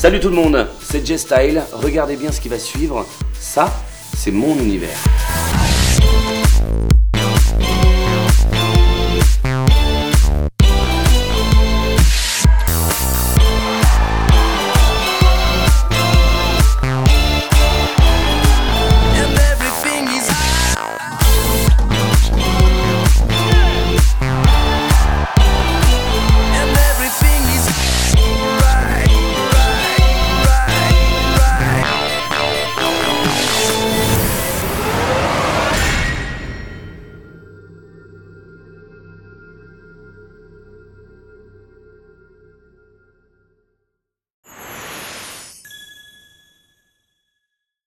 Salut tout le monde, c'est J-Style. Regardez bien ce qui va suivre. Ça, c'est mon univers.